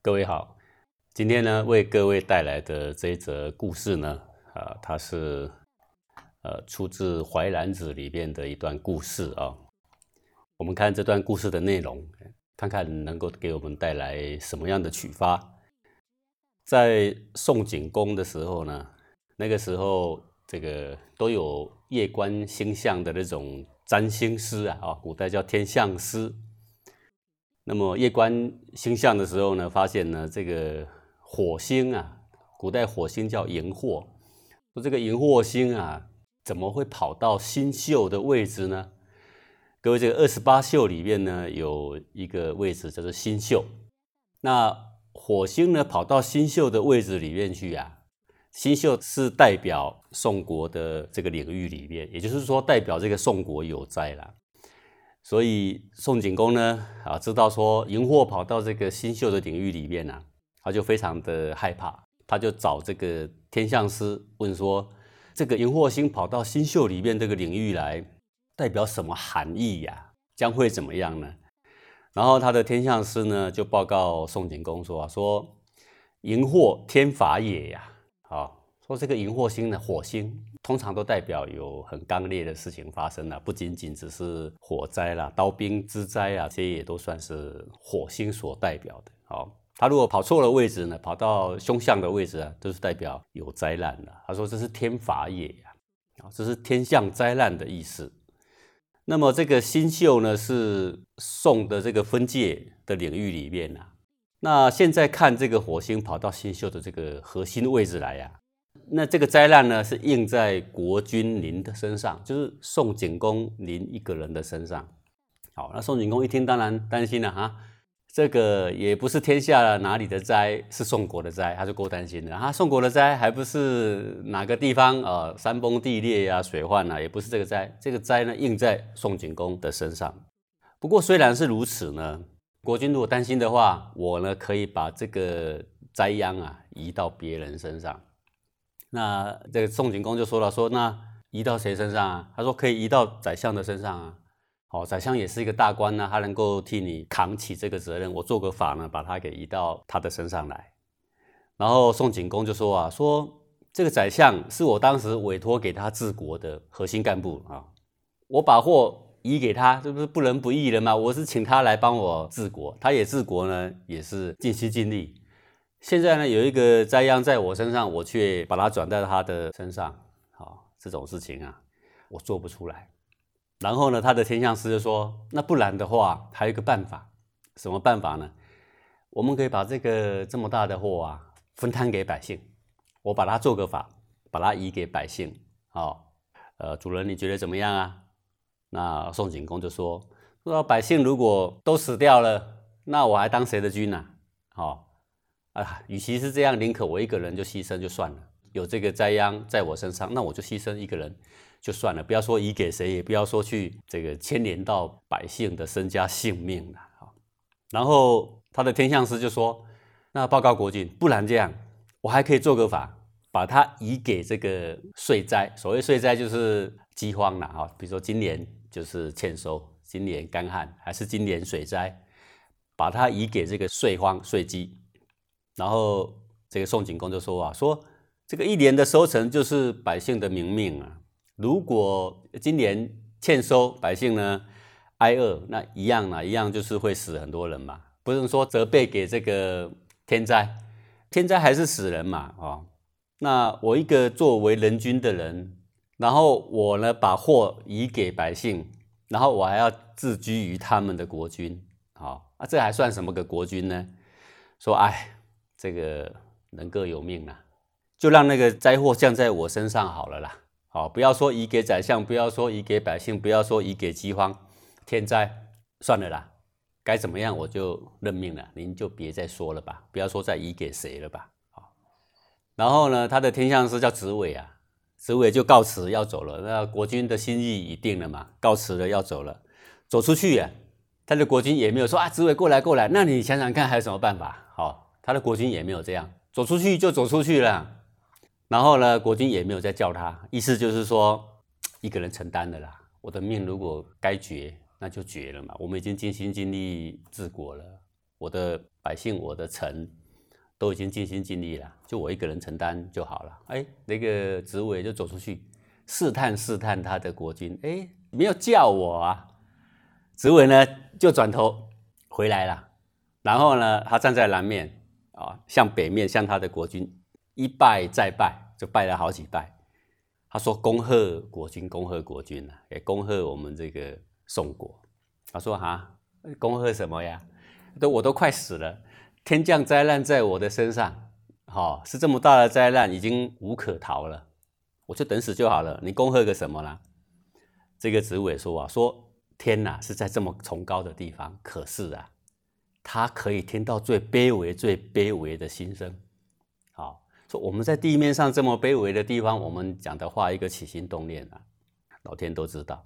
各位好，今天呢为各位带来的这一则故事呢，啊，它是呃出自《淮南子》里面的一段故事啊。我们看这段故事的内容，看看能够给我们带来什么样的启发。在宋景公的时候呢，那个时候这个都有夜观星象的那种占星师啊，啊，古代叫天象师。那么夜观星象的时候呢，发现呢这个火星啊，古代火星叫荧惑，说这个荧惑星啊，怎么会跑到星宿的位置呢？各位，这个二十八宿里面呢，有一个位置叫做星宿。那火星呢跑到星宿的位置里面去啊，星宿是代表宋国的这个领域里面，也就是说代表这个宋国有灾了。所以宋景公呢，啊，知道说荧惑跑到这个星宿的领域里面呢，他就非常的害怕，他就找这个天象师问说，这个荧惑星跑到星宿里面这个领域来，代表什么含义呀？将会怎么样呢？然后他的天象师呢，就报告宋景公说啊，说荧惑天法也呀，好。说这个荧惑星呢火星，通常都代表有很刚烈的事情发生了，不仅仅只是火灾啦、刀兵之灾啊，这些也都算是火星所代表的。好，他如果跑错了位置呢，跑到凶相的位置啊，都是代表有灾难的。他说这是天罚也呀，啊，这是天象灾难的意思。那么这个星宿呢，是宋的这个分界的领域里面呐。那现在看这个火星跑到星宿的这个核心位置来呀。那这个灾难呢，是应在国君您的身上，就是宋景公您一个人的身上。好，那宋景公一听，当然担心了哈，这个也不是天下哪里的灾，是宋国的灾，他就够担心了啊。宋国的灾还不是哪个地方啊，山崩地裂呀，水患啊，也不是这个灾，这个灾呢，应在宋景公的身上。不过虽然是如此呢，国君如果担心的话，我呢可以把这个灾殃啊移到别人身上。那这个宋景公就说了，说那移到谁身上啊？他说可以移到宰相的身上啊。好，宰相也是一个大官呢，他能够替你扛起这个责任。我做个法呢，把他给移到他的身上来。然后宋景公就说啊，说这个宰相是我当时委托给他治国的核心干部啊，我把货移给他，这不是不仁不义了吗？我是请他来帮我治国，他也治国呢，也是尽心尽力。现在呢，有一个灾殃在我身上，我却把它转到他的身上，好，这种事情啊，我做不出来。然后呢，他的天象师就说：“那不然的话，还有一个办法，什么办法呢？我们可以把这个这么大的祸啊，分摊给百姓。我把它做个法，把它移给百姓。好，呃，主人你觉得怎么样啊？那宋景公就说：说百姓如果都死掉了，那我还当谁的君呢？好。”啊，与其是这样，宁可我一个人就牺牲就算了。有这个灾殃在我身上，那我就牺牲一个人就算了。不要说移给谁，也不要说去这个牵连到百姓的身家性命了。好，然后他的天象师就说：“那报告国君，不然这样，我还可以做个法，把它移给这个税灾。所谓税灾就是饥荒了哈，比如说今年就是欠收，今年干旱，还是今年水灾，把它移给这个税荒、税饥。”然后这个宋景公就说啊，说这个一年的收成就是百姓的民命啊。如果今年欠收，百姓呢挨饿，那一样啊，一样就是会死很多人嘛。不是说责备给这个天灾，天灾还是死人嘛，哦。那我一个作为人君的人，然后我呢把祸移给百姓，然后我还要自居于他们的国君，好，啊，这还算什么个国君呢？说，哎。这个人各有命啦，就让那个灾祸降在我身上好了啦。好，不要说移给宰相，不要说移给百姓，不要说移给饥荒、天灾，算了啦。该怎么样我就认命了，您就别再说了吧，不要说再移给谁了吧。好，然后呢，他的天象师叫子伟啊，子伟就告辞要走了。那国君的心意已定了嘛，告辞了要走了，走出去呀，他的国君也没有说啊，子伟过来过来，那你想想看还有什么办法？他的国君也没有这样走出去就走出去了，然后呢，国君也没有再叫他，意思就是说 一个人承担的啦。我的命如果该绝，那就绝了嘛。我们已经尽心尽力治国了，我的百姓，我的臣都已经尽心尽力了，就我一个人承担就好了。哎，那个职位就走出去试探试探他的国君，哎，没有叫我啊。职位呢就转头回来了，然后呢，他站在南面啊，向北面向他的国君一拜再拜，就拜了好几拜。他说：“恭贺国君，恭贺国君啊！也恭贺我们这个宋国。”他说：“哈，恭贺什么呀？都我都快死了，天降灾难在我的身上，好是这么大的灾难，已经无可逃了，我就等死就好了。你恭贺个什么啦？”这个紫伟说：“啊，说天呐是在这么崇高的地方，可是啊，他可以听到最卑微、最卑微的心声。”说我们在地面上这么卑微的地方，我们讲的话一个起心动念啊，老天都知道。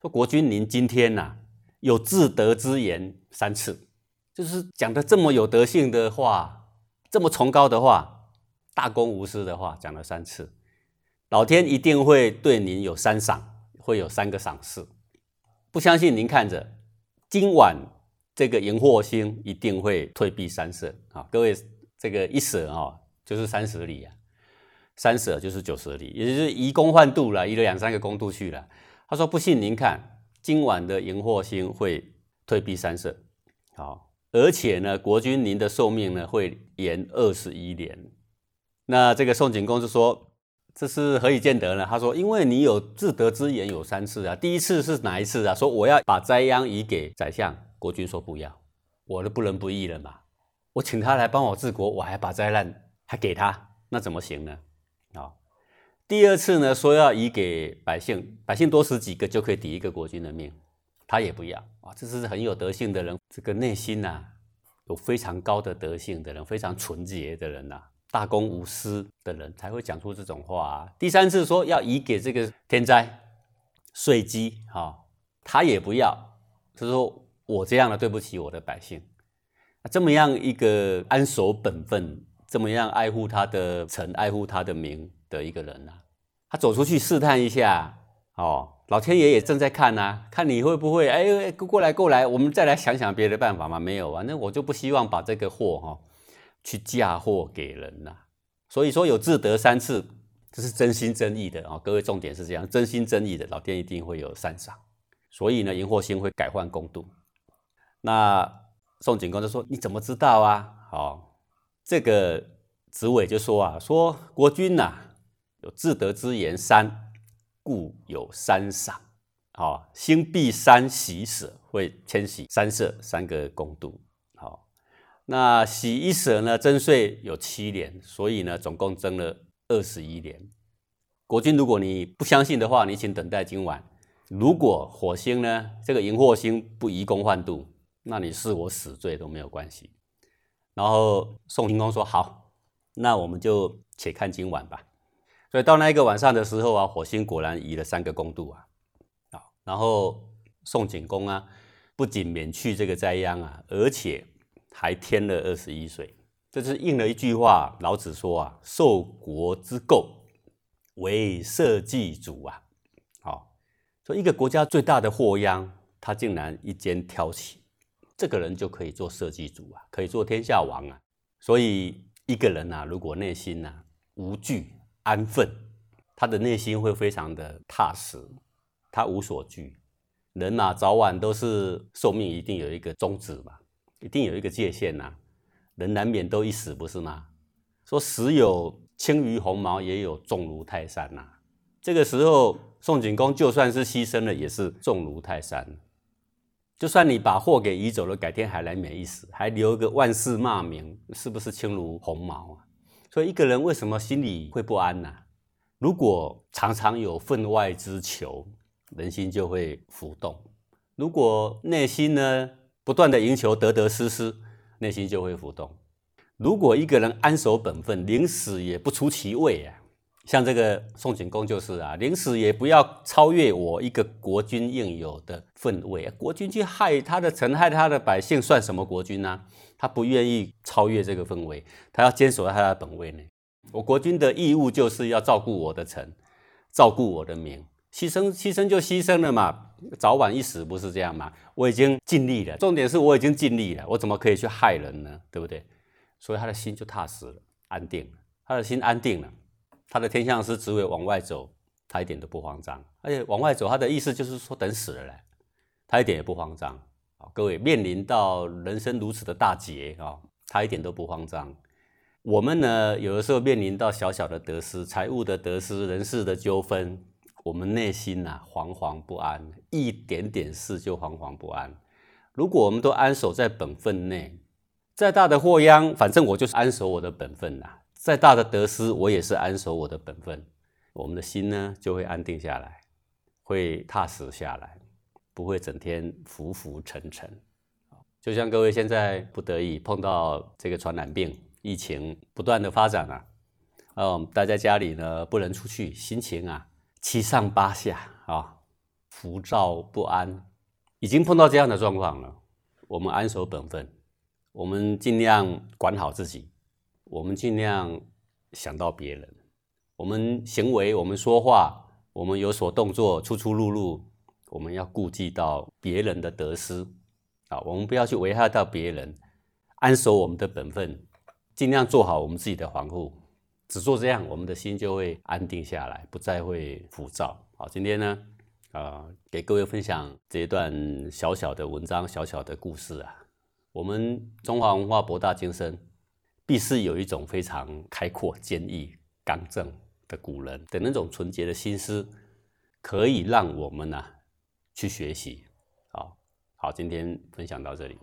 说国君您今天呐有自得之言三次，就是讲的这么有德性的话，这么崇高的话，大公无私的话讲了三次，老天一定会对您有三赏，会有三个赏赐。不相信您看着，今晚这个荧惑星一定会退避三舍啊！各位这个一舍啊。就是三十里啊，三舍就是九十里，也就是移宫换度了，移了两三个宫度去了。他说：“不信您看，今晚的荧惑星会退避三舍，好，而且呢，国君您的寿命呢会延二十一年。”那这个宋景公就说：“这是何以见得呢？”他说：“因为你有自得之言有三次啊，第一次是哪一次啊？说我要把灾殃移给宰相，国君说不要，我都不仁不义了嘛，我请他来帮我治国，我还把灾难。”还给他，那怎么行呢？啊，第二次呢，说要移给百姓，百姓多死几个就可以抵一个国君的命，他也不要啊。这是很有德性的人，这个内心呐，有非常高的德性的人，非常纯洁的人呐，大公无私的人才会讲出这种话啊。第三次说要移给这个天灾、税基，哈，他也不要，他说我这样的对不起我的百姓，这么样一个安守本分。这么样爱护他的臣，爱护他的民的一个人呢？他走出去试探一下，哦，老天爷也正在看呐，看你会不会哎，过来过来，我们再来想想别的办法嘛？没有啊，那我就不希望把这个祸哈去嫁祸给人呐。所以说有自得三次，这是真心真意的啊。各位重点是这样，真心真意的，老天一定会有善赏。所以呢，荧惑星会改换公度。那宋景公就说：“你怎么知道啊？”好。这个子伟就说啊，说国君呐有自得之言三，故有三赏。好，星必三喜舍，会迁徙三舍三个宫度。那洗一舍呢，征税有七年，所以呢，总共征了二十一年。国君，如果你不相信的话，你请等待今晚。如果火星呢，这个荧惑星不移宫换度，那你是我死罪都没有关系。然后宋景公说：“好，那我们就且看今晚吧。”所以到那一个晚上的时候啊，火星果然移了三个宫度啊，啊，然后宋景公啊，不仅免去这个灾殃啊，而且还添了二十一岁。这是应了一句话，老子说啊：“受国之垢，为社稷主啊。”好，说一个国家最大的祸殃，他竟然一肩挑起。这个人就可以做社稷主啊，可以做天下王啊。所以一个人呐，如果内心呐无惧安分，他的内心会非常的踏实，他无所惧。人呐，早晚都是寿命一定有一个终止嘛，一定有一个界限呐。人难免都一死，不是吗？说死有轻于鸿毛，也有重如泰山呐。这个时候，宋景公就算是牺牲了，也是重如泰山。就算你把货给移走了，改天还来免一死，还留个万世骂名，是不是轻如鸿毛啊？所以一个人为什么心里会不安呢？如果常常有分外之求，人心就会浮动；如果内心呢不断的赢球，得得失失，内心就会浮动。如果一个人安守本分，临死也不出其位啊。像这个宋景公就是啊，临死也不要超越我一个国君应有的分位啊！国君去害他的臣，害他的百姓，算什么国君呢？他不愿意超越这个氛围，他要坚守在他的本位内。我国君的义务就是要照顾我的臣，照顾我的民，牺牲牺牲就牺牲了嘛，早晚一死不是这样吗？我已经尽力了，重点是我已经尽力了，我怎么可以去害人呢？对不对？所以他的心就踏实了，安定了。他的心安定了，他的天象师只会往外走，他一点都不慌张。而且往外走，他的意思就是说等死了嘞，他一点也不慌张。各位面临到人生如此的大劫啊，他一点都不慌张。我们呢，有的时候面临到小小的得失、财务的得失、人事的纠纷，我们内心呐惶惶不安，一点点事就惶惶不安。如果我们都安守在本分内，再大的祸殃，反正我就是安守我的本分呐；再大的得失，我也是安守我的本分。我们的心呢，就会安定下来，会踏实下来，不会整天浮浮沉沉。就像各位现在不得已碰到这个传染病。疫情不断的发展啊，嗯，待在家里呢，不能出去，心情啊七上八下啊，浮躁不安，已经碰到这样的状况了。我们安守本分，我们尽量管好自己，我们尽量想到别人，我们行为，我们说话，我们有所动作，出出入入，我们要顾及到别人的得失啊，我们不要去危害到别人，安守我们的本分。尽量做好我们自己的防护，只做这样，我们的心就会安定下来，不再会浮躁。好，今天呢，啊，给各位分享这一段小小的文章、小小的故事啊。我们中华文化博大精深，必是有一种非常开阔、坚毅、刚正的古人的那种纯洁的心思，可以让我们呢去学习。好，好，今天分享到这里。